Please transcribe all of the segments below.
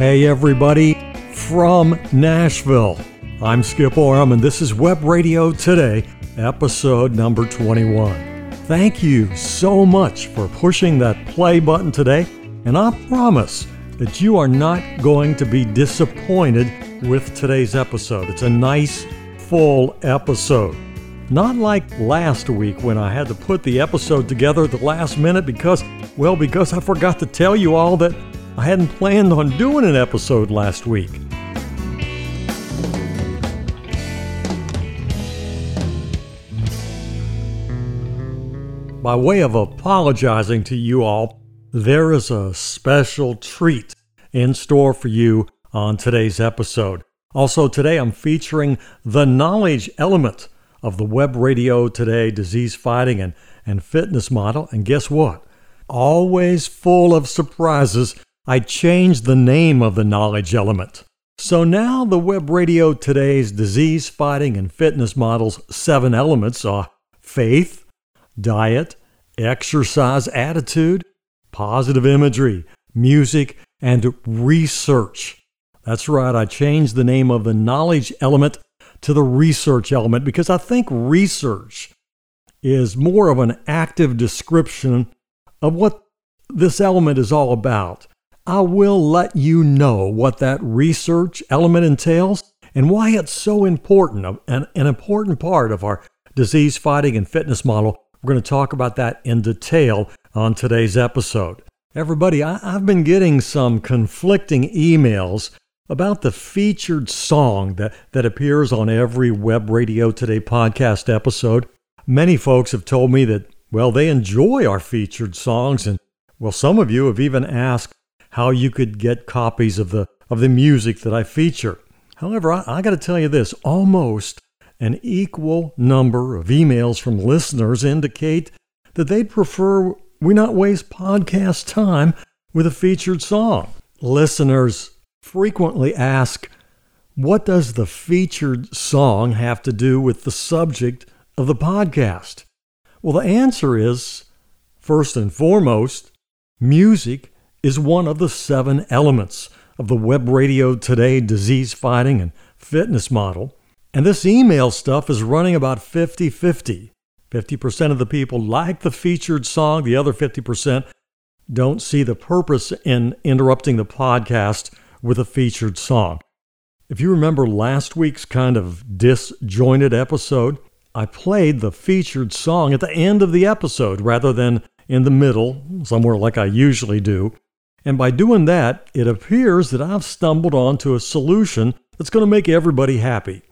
Hey, everybody, from Nashville. I'm Skip Oram, and this is Web Radio Today, episode number 21. Thank you so much for pushing that play button today, and I promise that you are not going to be disappointed with today's episode. It's a nice, full episode. Not like last week when I had to put the episode together at the last minute because, well, because I forgot to tell you all that I hadn't planned on doing an episode last week. By way of apologizing to you all, there is a special treat in store for you on today's episode. Also, today I'm featuring the knowledge element of the Web Radio Today disease fighting and, and fitness model. And guess what? Always full of surprises I changed the name of the knowledge element. So now the Web Radio Today's disease fighting and fitness model's seven elements are faith, diet, exercise attitude, positive imagery, music, and research. That's right, I changed the name of the knowledge element to the research element because I think research is more of an active description of what this element is all about. I will let you know what that research element entails and why it's so important, an, an important part of our disease fighting and fitness model. We're going to talk about that in detail on today's episode. Everybody, I, I've been getting some conflicting emails about the featured song that, that appears on every Web Radio Today podcast episode. Many folks have told me that, well, they enjoy our featured songs, and, well, some of you have even asked how you could get copies of the of the music that I feature. However, I, I got to tell you this: almost an equal number of emails from listeners indicate that they'd prefer we not waste podcast time with a featured song. Listeners frequently ask, what does the featured song have to do with the subject of the podcast? Well, the answer is first and foremost, music is one of the seven elements of the Web Radio Today disease fighting and fitness model. And this email stuff is running about 50 50. 50% of the people like the featured song, the other 50% don't see the purpose in interrupting the podcast with a featured song. If you remember last week's kind of disjointed episode, I played the featured song at the end of the episode rather than in the middle, somewhere like I usually do. And by doing that, it appears that I've stumbled onto a solution that's going to make everybody happy.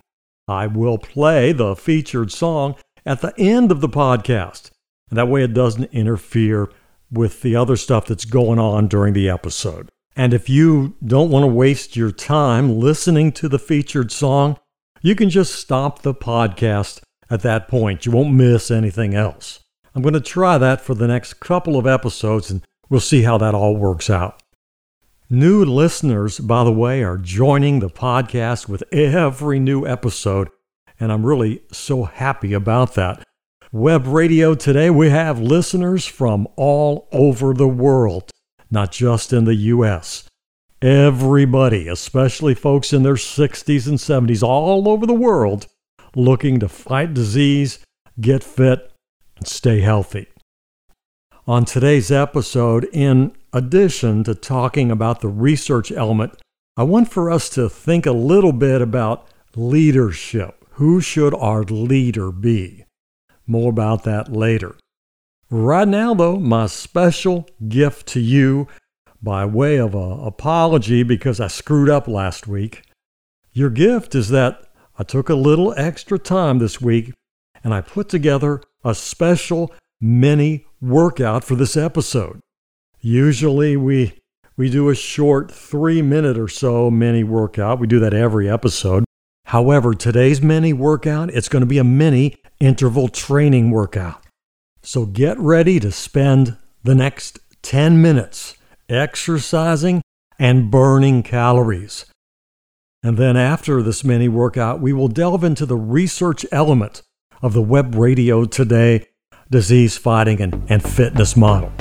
I will play the featured song at the end of the podcast. And that way it doesn't interfere with the other stuff that's going on during the episode. And if you don't want to waste your time listening to the featured song, you can just stop the podcast at that point. You won't miss anything else. I'm going to try that for the next couple of episodes and We'll see how that all works out. New listeners, by the way, are joining the podcast with every new episode, and I'm really so happy about that. Web radio today, we have listeners from all over the world, not just in the U.S. Everybody, especially folks in their 60s and 70s, all over the world, looking to fight disease, get fit, and stay healthy. On today's episode, in addition to talking about the research element, I want for us to think a little bit about leadership. Who should our leader be? More about that later. Right now, though, my special gift to you by way of an apology because I screwed up last week. Your gift is that I took a little extra time this week and I put together a special mini workout for this episode. Usually we we do a short 3 minute or so mini workout. We do that every episode. However, today's mini workout, it's going to be a mini interval training workout. So get ready to spend the next 10 minutes exercising and burning calories. And then after this mini workout, we will delve into the research element of the web radio today disease fighting and, and fitness model.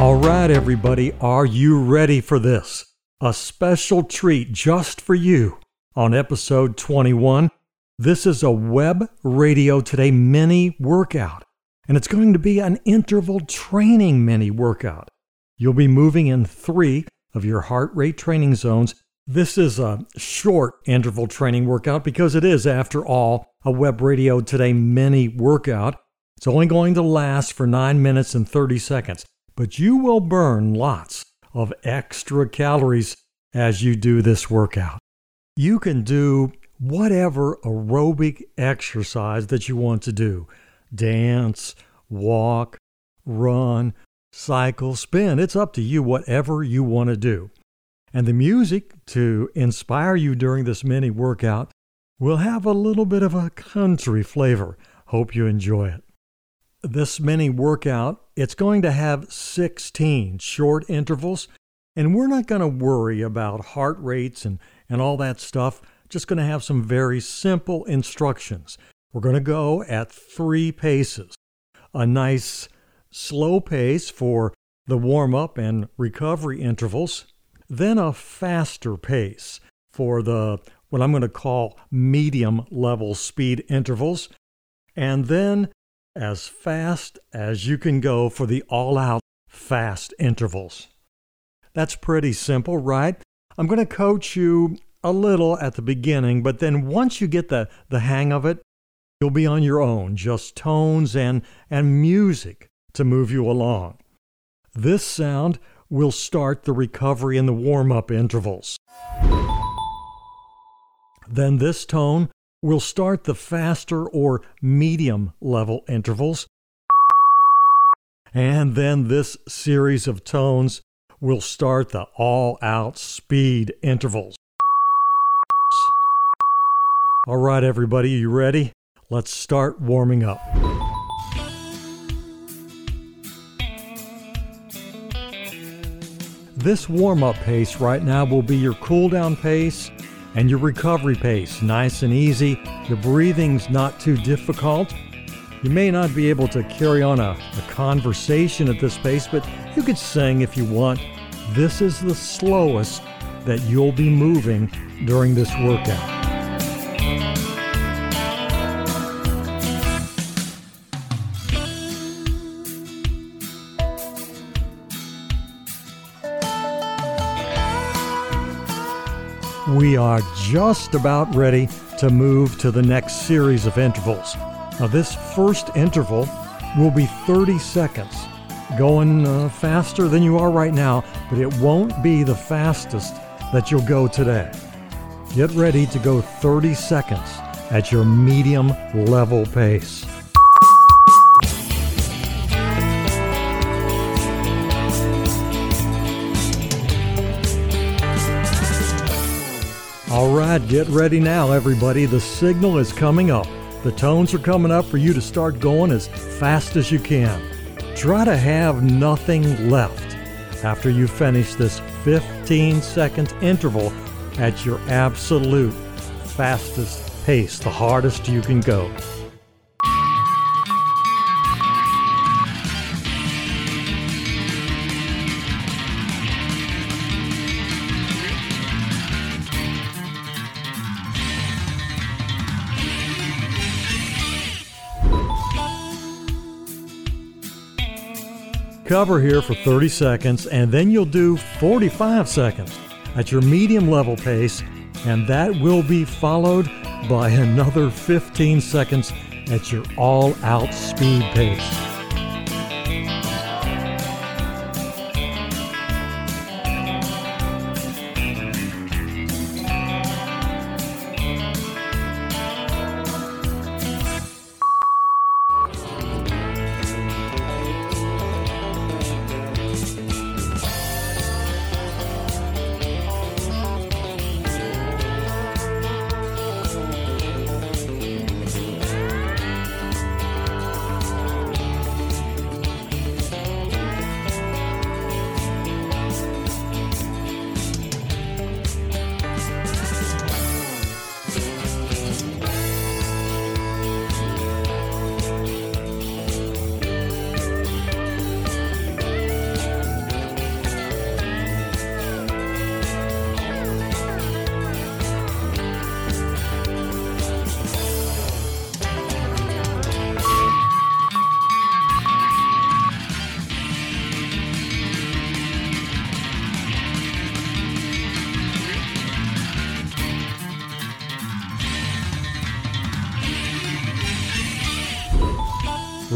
All right, everybody, are you ready for this? A special treat just for you on episode 21. This is a web radio today mini workout, and it's going to be an interval training mini workout. You'll be moving in three of your heart rate training zones this is a short interval training workout because it is, after all, a Web Radio Today mini workout. It's only going to last for 9 minutes and 30 seconds but you will burn lots of extra calories as you do this workout. You can do whatever aerobic exercise that you want to do dance, walk, run, cycle, spin. It's up to you, whatever you want to do. And the music to inspire you during this mini workout will have a little bit of a country flavor. Hope you enjoy it this mini workout, it's going to have 16 short intervals, and we're not going to worry about heart rates and, and all that stuff. Just going to have some very simple instructions. We're going to go at three paces a nice slow pace for the warm up and recovery intervals, then a faster pace for the what I'm going to call medium level speed intervals, and then as fast as you can go for the all out fast intervals. That's pretty simple, right? I'm going to coach you a little at the beginning, but then once you get the, the hang of it, you'll be on your own, just tones and, and music to move you along. This sound will start the recovery and the warm up intervals. Then this tone We'll start the faster or medium level intervals. And then this series of tones will start the all out speed intervals. All right, everybody, you ready? Let's start warming up. This warm up pace right now will be your cool down pace and your recovery pace nice and easy. Your breathing's not too difficult. You may not be able to carry on a, a conversation at this pace, but you could sing if you want. This is the slowest that you'll be moving during this workout. We are just about ready to move to the next series of intervals. Now, this first interval will be 30 seconds, going uh, faster than you are right now, but it won't be the fastest that you'll go today. Get ready to go 30 seconds at your medium level pace. All right, get ready now, everybody. The signal is coming up. The tones are coming up for you to start going as fast as you can. Try to have nothing left after you finish this 15 second interval at your absolute fastest pace, the hardest you can go. Cover here for 30 seconds, and then you'll do 45 seconds at your medium level pace, and that will be followed by another 15 seconds at your all out speed pace.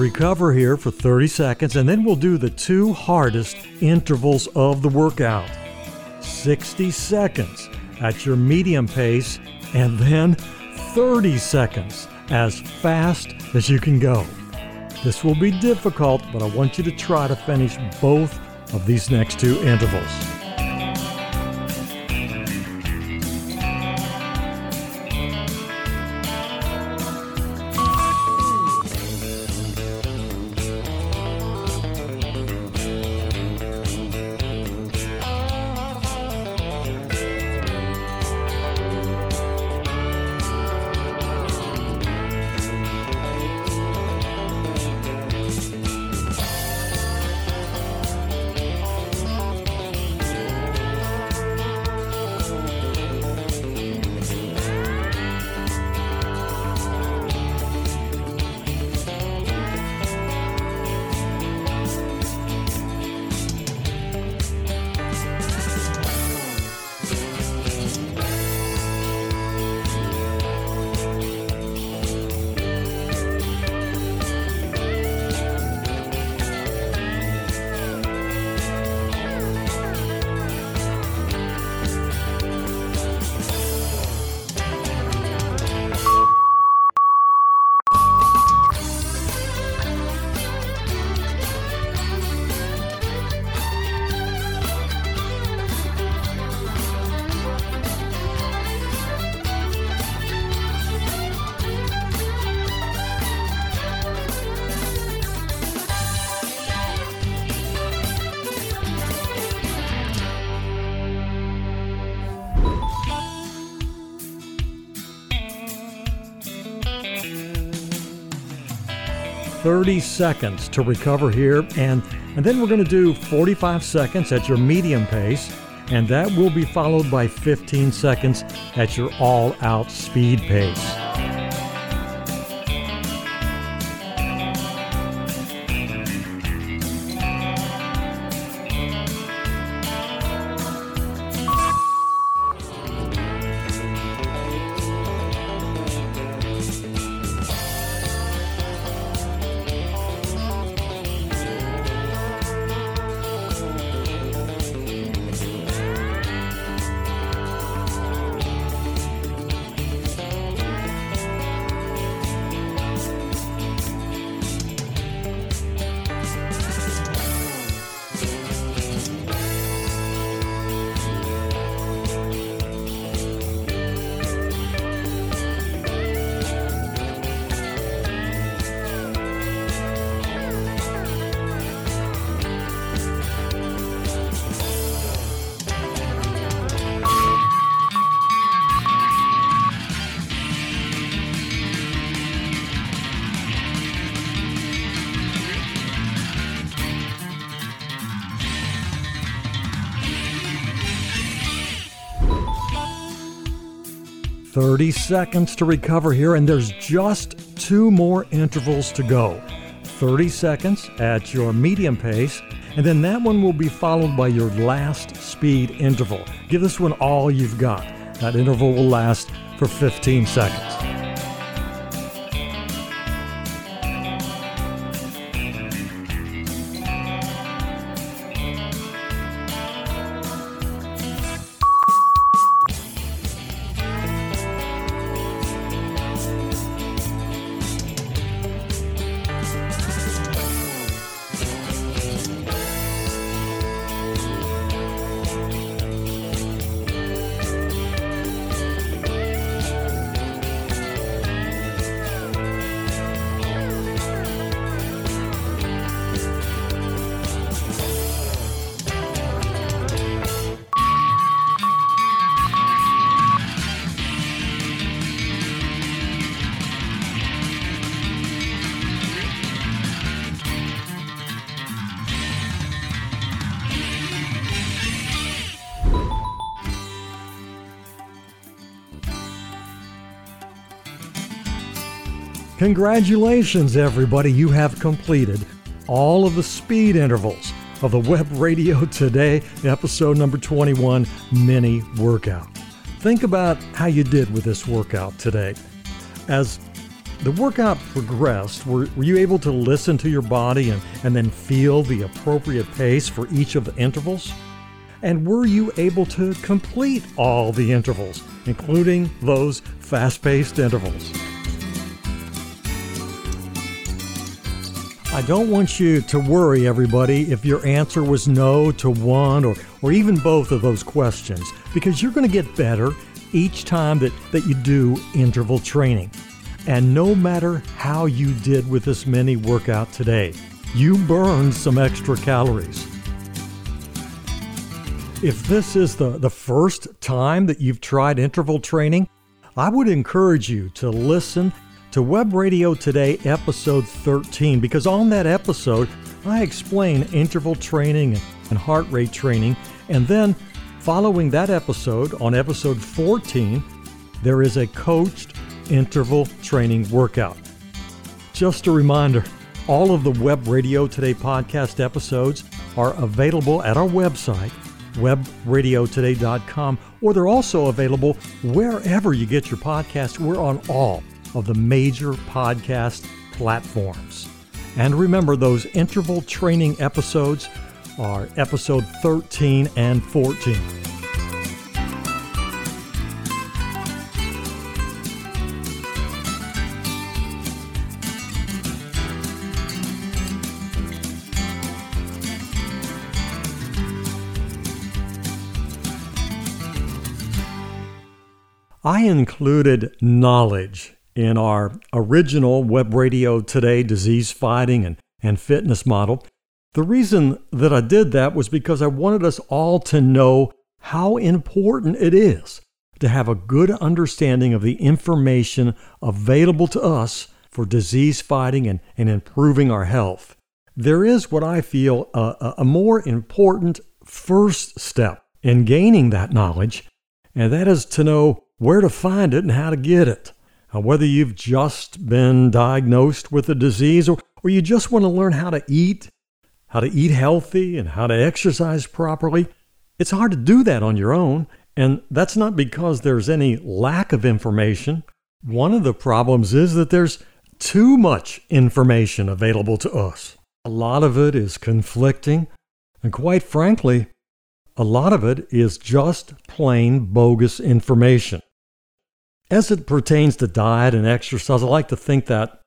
Recover here for 30 seconds, and then we'll do the two hardest intervals of the workout 60 seconds at your medium pace, and then 30 seconds as fast as you can go. This will be difficult, but I want you to try to finish both of these next two intervals. 30 seconds to recover here, and, and then we're going to do 45 seconds at your medium pace, and that will be followed by 15 seconds at your all out speed pace. Thirty seconds to recover here, and there's just two more intervals to go. 30 seconds at your medium pace, and then that one will be followed by your last speed interval. Give this one all you've got. That interval will last for 15 seconds. Congratulations, everybody. You have completed all of the speed intervals of the Web Radio Today, episode number 21 mini workout. Think about how you did with this workout today. As the workout progressed, were, were you able to listen to your body and, and then feel the appropriate pace for each of the intervals? And were you able to complete all the intervals, including those fast paced intervals? I don't want you to worry, everybody, if your answer was no to one or, or even both of those questions, because you're going to get better each time that, that you do interval training. And no matter how you did with this mini workout today, you burned some extra calories. If this is the, the first time that you've tried interval training, I would encourage you to listen to Web Radio Today, episode 13, because on that episode, I explain interval training and heart rate training. And then, following that episode, on episode 14, there is a coached interval training workout. Just a reminder all of the Web Radio Today podcast episodes are available at our website, webradiotoday.com, or they're also available wherever you get your podcast. We're on all of the major podcast platforms. And remember, those interval training episodes are episode 13 and 14. I included knowledge in our original Web Radio Today disease fighting and, and fitness model. The reason that I did that was because I wanted us all to know how important it is to have a good understanding of the information available to us for disease fighting and, and improving our health. There is what I feel a, a more important first step in gaining that knowledge, and that is to know where to find it and how to get it. Whether you've just been diagnosed with a disease or, or you just want to learn how to eat, how to eat healthy, and how to exercise properly, it's hard to do that on your own. And that's not because there's any lack of information. One of the problems is that there's too much information available to us. A lot of it is conflicting, and quite frankly, a lot of it is just plain bogus information. As it pertains to diet and exercise, I like to think that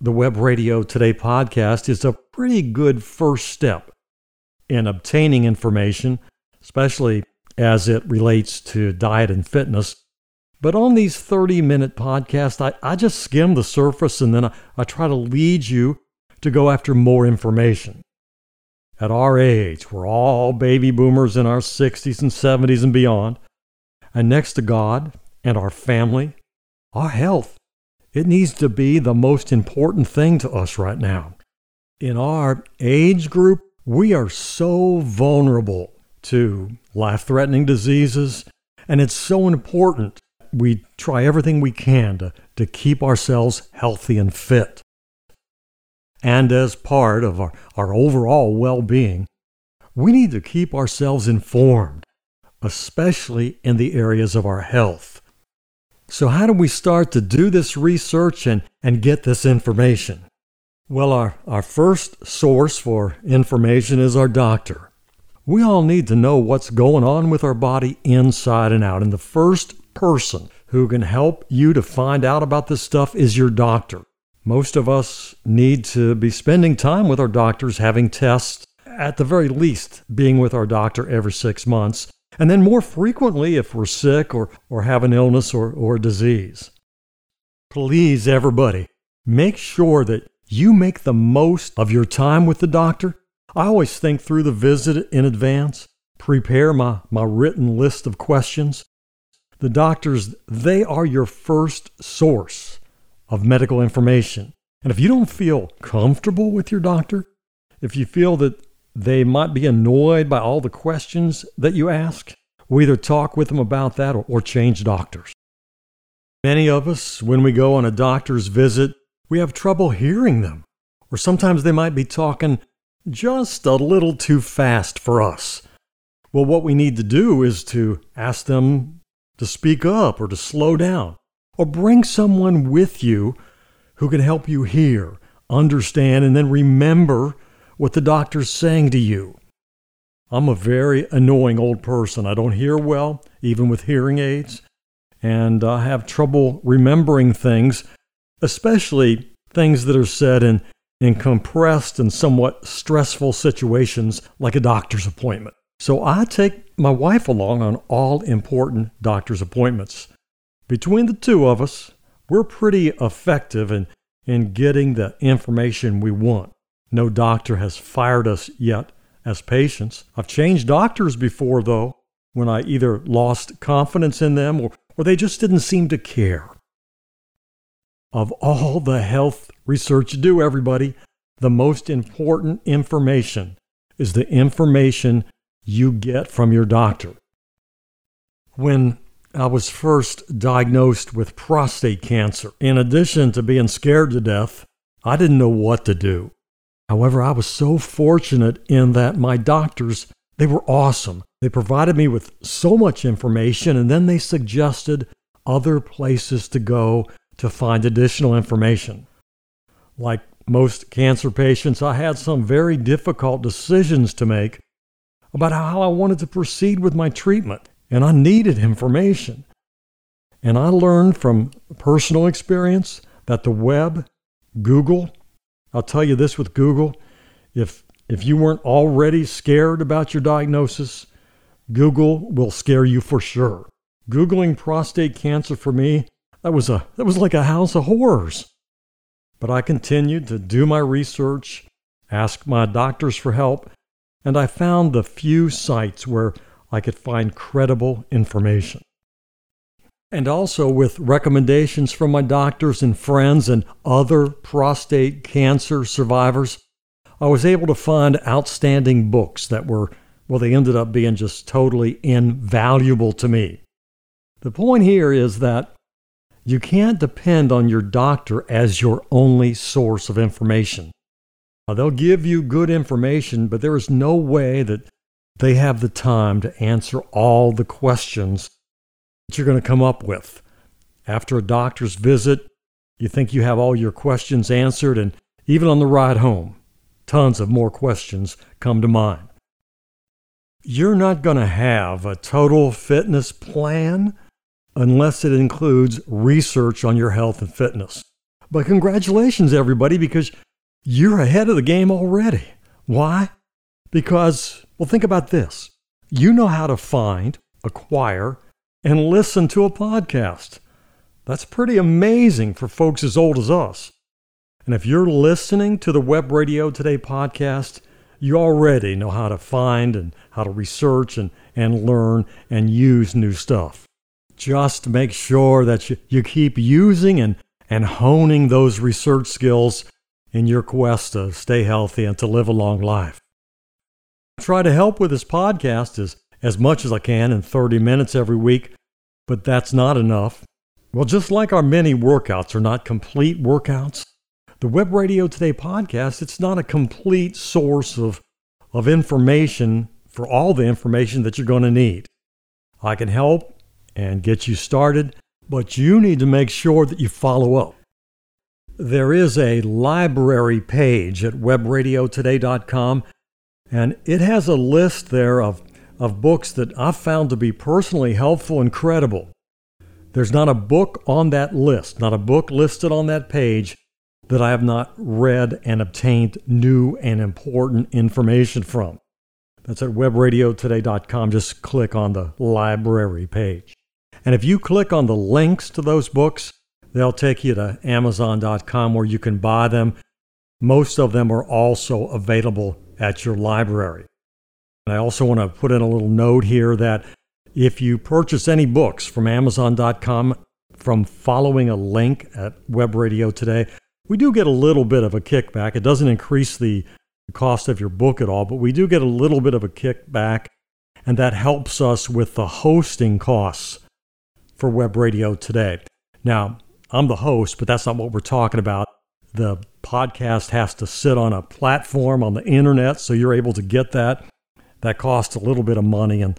the Web Radio Today podcast is a pretty good first step in obtaining information, especially as it relates to diet and fitness. But on these 30 minute podcasts, I, I just skim the surface and then I, I try to lead you to go after more information. At our age, we're all baby boomers in our 60s and 70s and beyond. And next to God and our family, our health. It needs to be the most important thing to us right now. In our age group, we are so vulnerable to life threatening diseases, and it's so important we try everything we can to, to keep ourselves healthy and fit. And as part of our, our overall well being, we need to keep ourselves informed, especially in the areas of our health. So, how do we start to do this research and, and get this information? Well, our, our first source for information is our doctor. We all need to know what's going on with our body inside and out. And the first person who can help you to find out about this stuff is your doctor. Most of us need to be spending time with our doctors, having tests, at the very least, being with our doctor every six months and then more frequently if we're sick or, or have an illness or, or disease. Please, everybody, make sure that you make the most of your time with the doctor. I always think through the visit in advance, prepare my, my written list of questions. The doctors, they are your first source of medical information. And if you don't feel comfortable with your doctor, if you feel that they might be annoyed by all the questions that you ask. We either talk with them about that or, or change doctors. Many of us, when we go on a doctor's visit, we have trouble hearing them, or sometimes they might be talking just a little too fast for us. Well, what we need to do is to ask them to speak up or to slow down, or bring someone with you who can help you hear, understand, and then remember what the doctor's saying to you. I'm a very annoying old person. I don't hear well, even with hearing aids, and I have trouble remembering things, especially things that are said in, in compressed and somewhat stressful situations like a doctor's appointment. So I take my wife along on all important doctor's appointments. Between the two of us, we're pretty effective in, in getting the information we want. No doctor has fired us yet as patients. I've changed doctors before, though, when I either lost confidence in them or, or they just didn't seem to care. Of all the health research you do, everybody, the most important information is the information you get from your doctor. When I was first diagnosed with prostate cancer, in addition to being scared to death, I didn't know what to do. However, I was so fortunate in that my doctors, they were awesome. They provided me with so much information and then they suggested other places to go to find additional information. Like most cancer patients, I had some very difficult decisions to make about how I wanted to proceed with my treatment, and I needed information. And I learned from personal experience that the web, Google, I'll tell you this with Google, if if you weren't already scared about your diagnosis, Google will scare you for sure. Googling prostate cancer for me, that was a that was like a house of horrors. But I continued to do my research, ask my doctors for help, and I found the few sites where I could find credible information. And also with recommendations from my doctors and friends and other prostate cancer survivors, I was able to find outstanding books that were, well, they ended up being just totally invaluable to me. The point here is that you can't depend on your doctor as your only source of information. Now, they'll give you good information, but there is no way that they have the time to answer all the questions that you're going to come up with. After a doctor's visit, you think you have all your questions answered, and even on the ride home, tons of more questions come to mind. You're not going to have a total fitness plan unless it includes research on your health and fitness. But congratulations, everybody, because you're ahead of the game already. Why? Because, well, think about this. You know how to find, acquire, and listen to a podcast. That's pretty amazing for folks as old as us. And if you're listening to the Web Radio Today podcast, you already know how to find and how to research and, and learn and use new stuff. Just make sure that you, you keep using and, and honing those research skills in your quest to stay healthy and to live a long life. Try to help with this podcast as, as much as I can in 30 minutes every week, but that's not enough. Well, just like our many workouts are not complete workouts, the Web Radio Today podcast, it's not a complete source of, of information for all the information that you're going to need. I can help and get you started, but you need to make sure that you follow up. There is a library page at webradiotoday.com, and it has a list there of, of books that I've found to be personally helpful and credible. There's not a book on that list, not a book listed on that page that I have not read and obtained new and important information from. That's at webradiotoday.com. Just click on the library page. And if you click on the links to those books, They'll take you to Amazon.com where you can buy them. Most of them are also available at your library. And I also want to put in a little note here that if you purchase any books from Amazon.com from following a link at Web Radio Today, we do get a little bit of a kickback. It doesn't increase the cost of your book at all, but we do get a little bit of a kickback, and that helps us with the hosting costs for Web Radio Today. Now, I'm the host, but that's not what we're talking about. The podcast has to sit on a platform on the internet, so you're able to get that. That costs a little bit of money. And,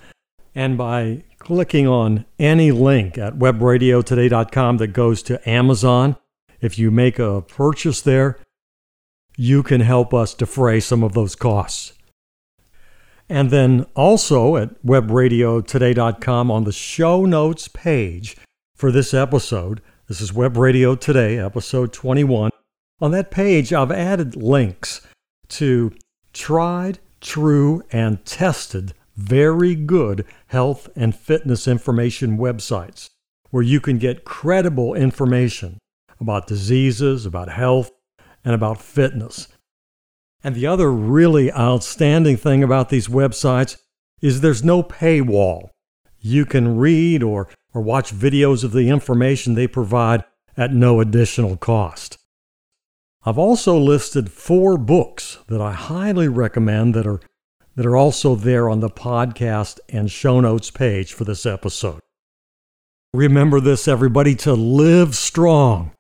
and by clicking on any link at webradiotoday.com that goes to Amazon, if you make a purchase there, you can help us defray some of those costs. And then also at webradiotoday.com on the show notes page for this episode, this is Web Radio Today, episode 21. On that page, I've added links to tried, true, and tested very good health and fitness information websites where you can get credible information about diseases, about health, and about fitness. And the other really outstanding thing about these websites is there's no paywall. You can read or, or watch videos of the information they provide at no additional cost. I've also listed four books that I highly recommend that are, that are also there on the podcast and show notes page for this episode. Remember this, everybody, to live strong.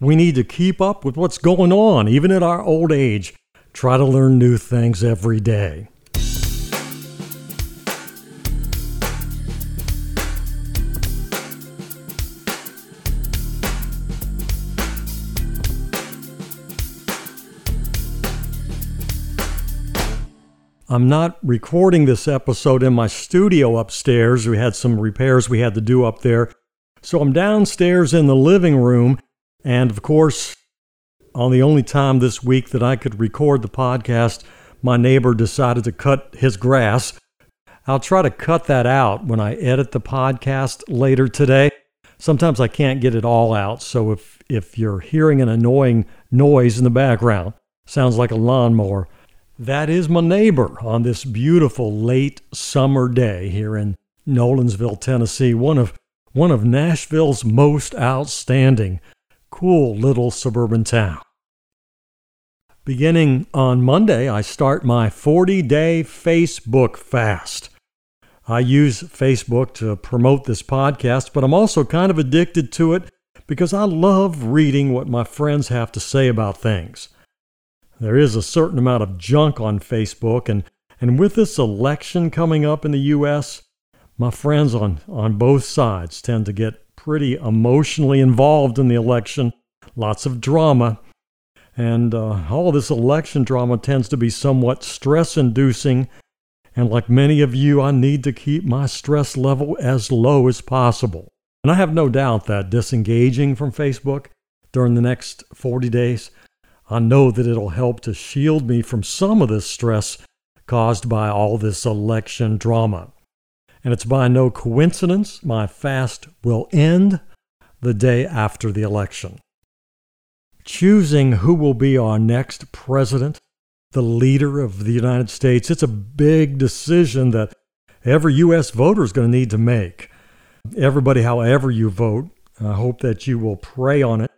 We need to keep up with what's going on, even at our old age. Try to learn new things every day. I'm not recording this episode in my studio upstairs. We had some repairs we had to do up there. So I'm downstairs in the living room. And of course, on the only time this week that I could record the podcast, my neighbor decided to cut his grass. I'll try to cut that out when I edit the podcast later today. Sometimes I can't get it all out, so if, if you're hearing an annoying noise in the background, sounds like a lawnmower, that is my neighbor on this beautiful late summer day here in Nolensville, Tennessee, one of one of Nashville's most outstanding cool little suburban town. Beginning on Monday, I start my 40-day Facebook fast. I use Facebook to promote this podcast, but I'm also kind of addicted to it because I love reading what my friends have to say about things. There is a certain amount of junk on Facebook, and, and with this election coming up in the U.S., my friends on, on both sides tend to get pretty emotionally involved in the election. Lots of drama. And uh, all this election drama tends to be somewhat stress inducing. And like many of you, I need to keep my stress level as low as possible. And I have no doubt that disengaging from Facebook during the next 40 days I know that it'll help to shield me from some of this stress caused by all this election drama. And it's by no coincidence my fast will end the day after the election. Choosing who will be our next president, the leader of the United States, it's a big decision that every U.S. voter is going to need to make. Everybody, however you vote, I hope that you will pray on it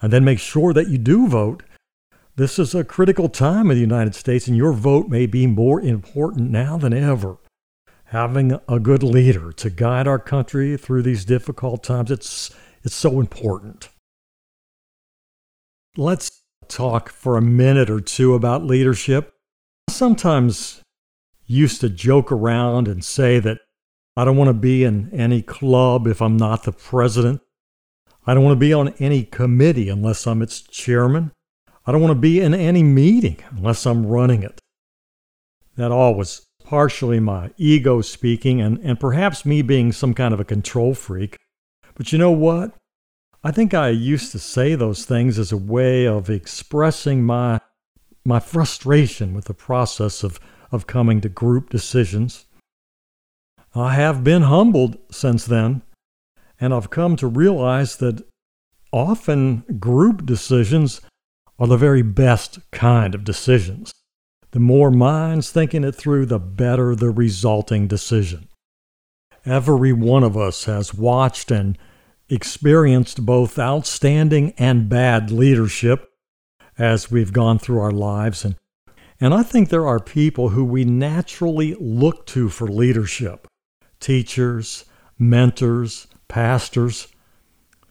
and then make sure that you do vote this is a critical time in the United States, and your vote may be more important now than ever. Having a good leader to guide our country through these difficult times, it's, it's so important. Let's talk for a minute or two about leadership. Sometimes used to joke around and say that I don't want to be in any club if I'm not the president. I don't want to be on any committee unless I'm its chairman. I don't want to be in any meeting unless I'm running it. That all was partially my ego speaking and, and perhaps me being some kind of a control freak. But you know what? I think I used to say those things as a way of expressing my my frustration with the process of, of coming to group decisions. I have been humbled since then, and I've come to realize that often group decisions are the very best kind of decisions. The more minds thinking it through, the better the resulting decision. Every one of us has watched and experienced both outstanding and bad leadership as we've gone through our lives. And, and I think there are people who we naturally look to for leadership teachers, mentors, pastors.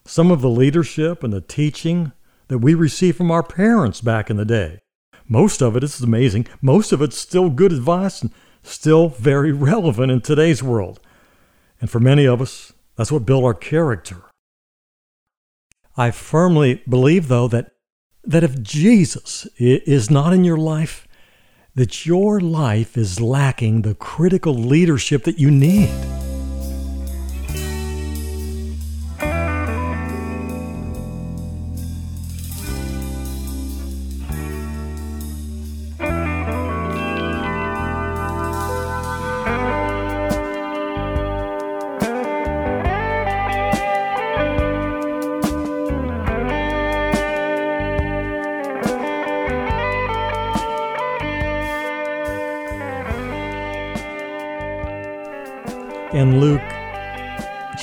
Some of the leadership and the teaching that we received from our parents back in the day. Most of it is amazing, most of it's still good advice and still very relevant in today's world. And for many of us, that's what built our character. I firmly believe, though, that, that if Jesus is not in your life, that your life is lacking the critical leadership that you need.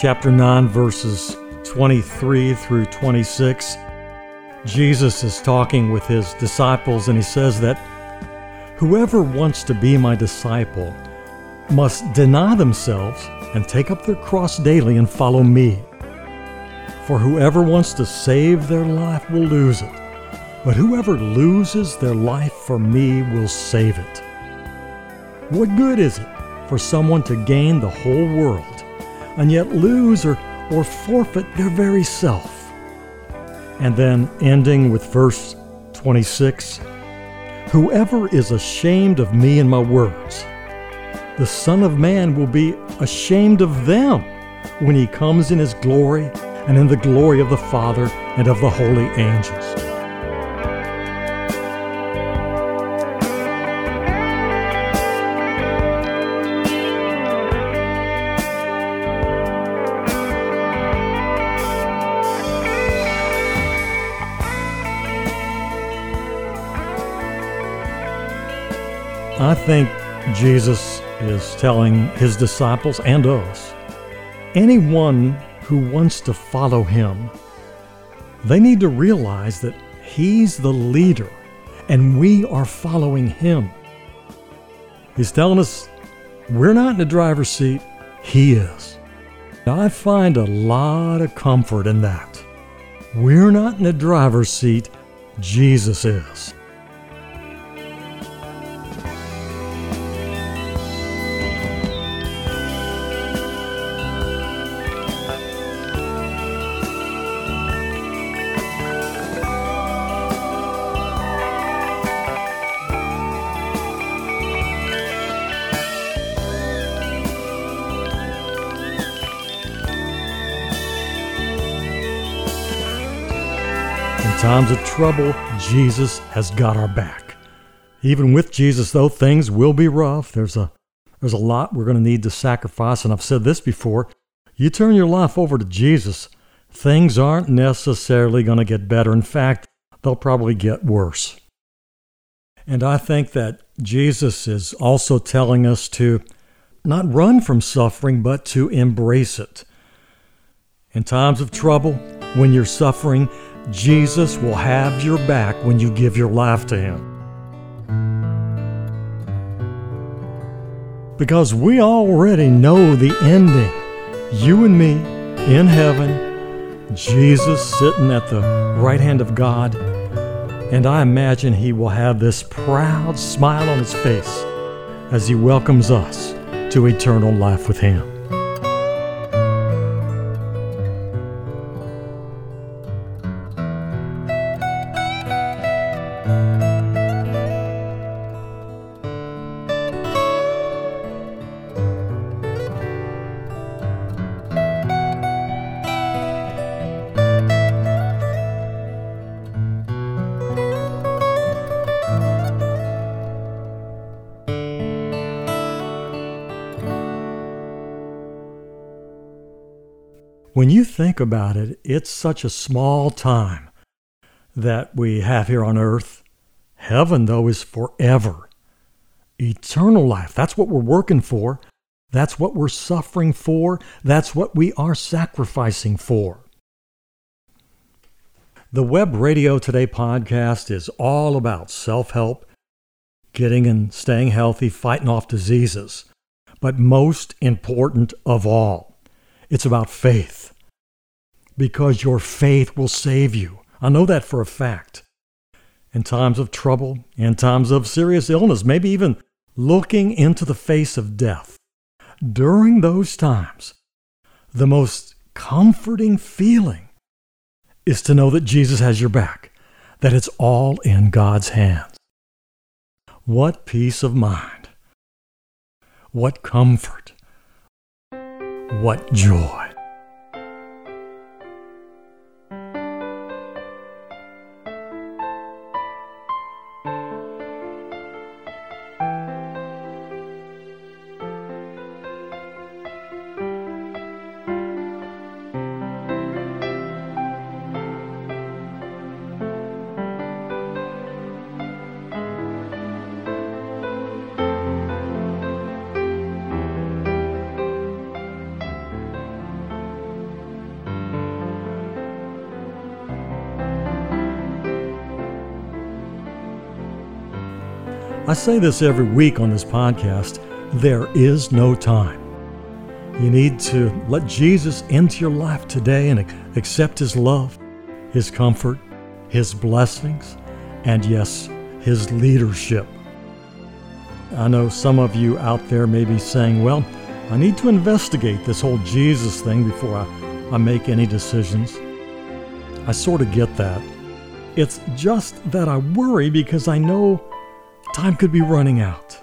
Chapter 9, verses 23 through 26, Jesus is talking with his disciples and he says that whoever wants to be my disciple must deny themselves and take up their cross daily and follow me. For whoever wants to save their life will lose it, but whoever loses their life for me will save it. What good is it for someone to gain the whole world and yet lose or, or forfeit their very self. And then ending with verse 26 Whoever is ashamed of me and my words, the Son of Man will be ashamed of them when he comes in his glory and in the glory of the Father and of the holy angels. I think Jesus is telling his disciples and us anyone who wants to follow him, they need to realize that he's the leader and we are following him. He's telling us we're not in the driver's seat, he is. Now, I find a lot of comfort in that. We're not in the driver's seat, Jesus is. Times of trouble, Jesus has got our back. Even with Jesus, though, things will be rough. There's a there's a lot we're going to need to sacrifice, and I've said this before. You turn your life over to Jesus, things aren't necessarily going to get better. In fact, they'll probably get worse. And I think that Jesus is also telling us to not run from suffering, but to embrace it. In times of trouble, when you're suffering, Jesus will have your back when you give your life to Him. Because we already know the ending. You and me in heaven, Jesus sitting at the right hand of God, and I imagine He will have this proud smile on His face as He welcomes us to eternal life with Him. When you think about it, it's such a small time that we have here on earth. Heaven, though, is forever. Eternal life, that's what we're working for. That's what we're suffering for. That's what we are sacrificing for. The Web Radio Today podcast is all about self help, getting and staying healthy, fighting off diseases. But most important of all, it's about faith. Because your faith will save you. I know that for a fact. In times of trouble, in times of serious illness, maybe even looking into the face of death, during those times, the most comforting feeling is to know that Jesus has your back, that it's all in God's hands. What peace of mind! What comfort! What joy! I say this every week on this podcast there is no time. You need to let Jesus into your life today and accept His love, His comfort, His blessings, and yes, His leadership. I know some of you out there may be saying, well, I need to investigate this whole Jesus thing before I, I make any decisions. I sort of get that. It's just that I worry because I know Time could be running out.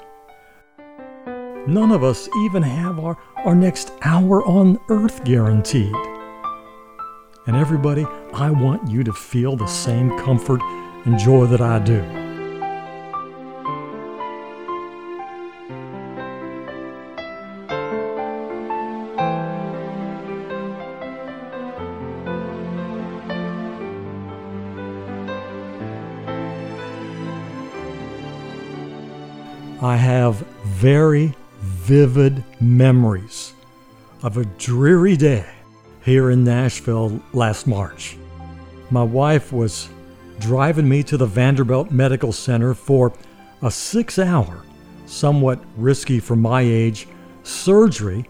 None of us even have our, our next hour on earth guaranteed. And everybody, I want you to feel the same comfort and joy that I do. Very vivid memories of a dreary day here in Nashville last March. My wife was driving me to the Vanderbilt Medical Center for a six hour, somewhat risky for my age, surgery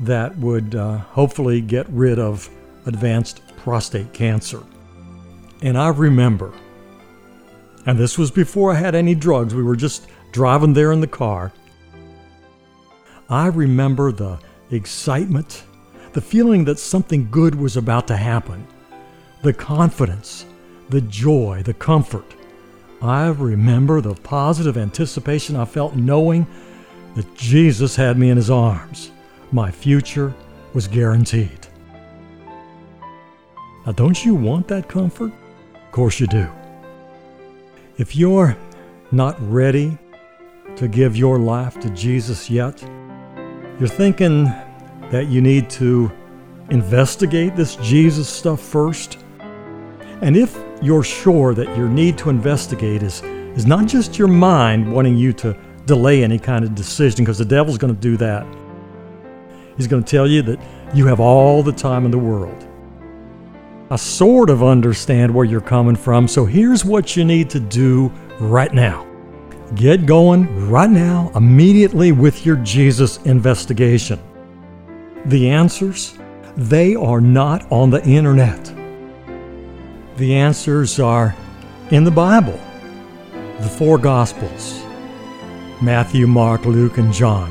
that would uh, hopefully get rid of advanced prostate cancer. And I remember, and this was before I had any drugs, we were just driving there in the car, I remember the excitement, the feeling that something good was about to happen, the confidence, the joy, the comfort. I remember the positive anticipation I felt knowing that Jesus had me in his arms. My future was guaranteed. Now, don't you want that comfort? Of course you do. If you're not ready to give your life to Jesus yet? You're thinking that you need to investigate this Jesus stuff first? And if you're sure that your need to investigate is, is not just your mind wanting you to delay any kind of decision, because the devil's going to do that. He's going to tell you that you have all the time in the world. I sort of understand where you're coming from, so here's what you need to do right now. Get going right now, immediately with your Jesus investigation. The answers, they are not on the internet. The answers are in the Bible, the four Gospels Matthew, Mark, Luke, and John.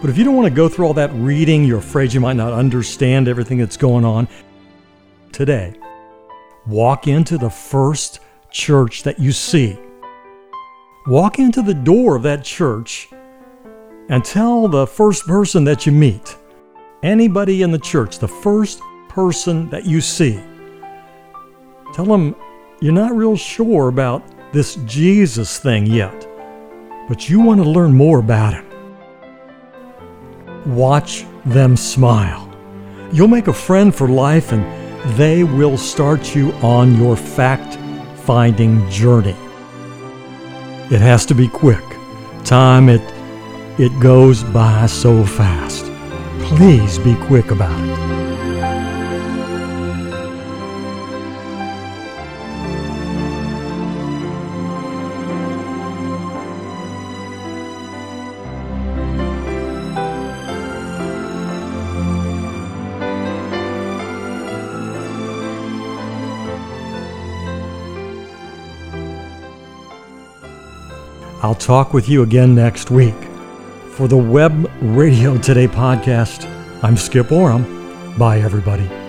But if you don't want to go through all that reading, you're afraid you might not understand everything that's going on, today, walk into the first church that you see walk into the door of that church and tell the first person that you meet, anybody in the church, the first person that you see, tell them you're not real sure about this Jesus thing yet, but you want to learn more about him. Watch them smile. You'll make a friend for life and they will start you on your fact finding journey. It has to be quick. Time it it goes by so fast. Please be quick about it. I'll talk with you again next week. For the Web Radio Today podcast, I'm Skip Oram. Bye, everybody.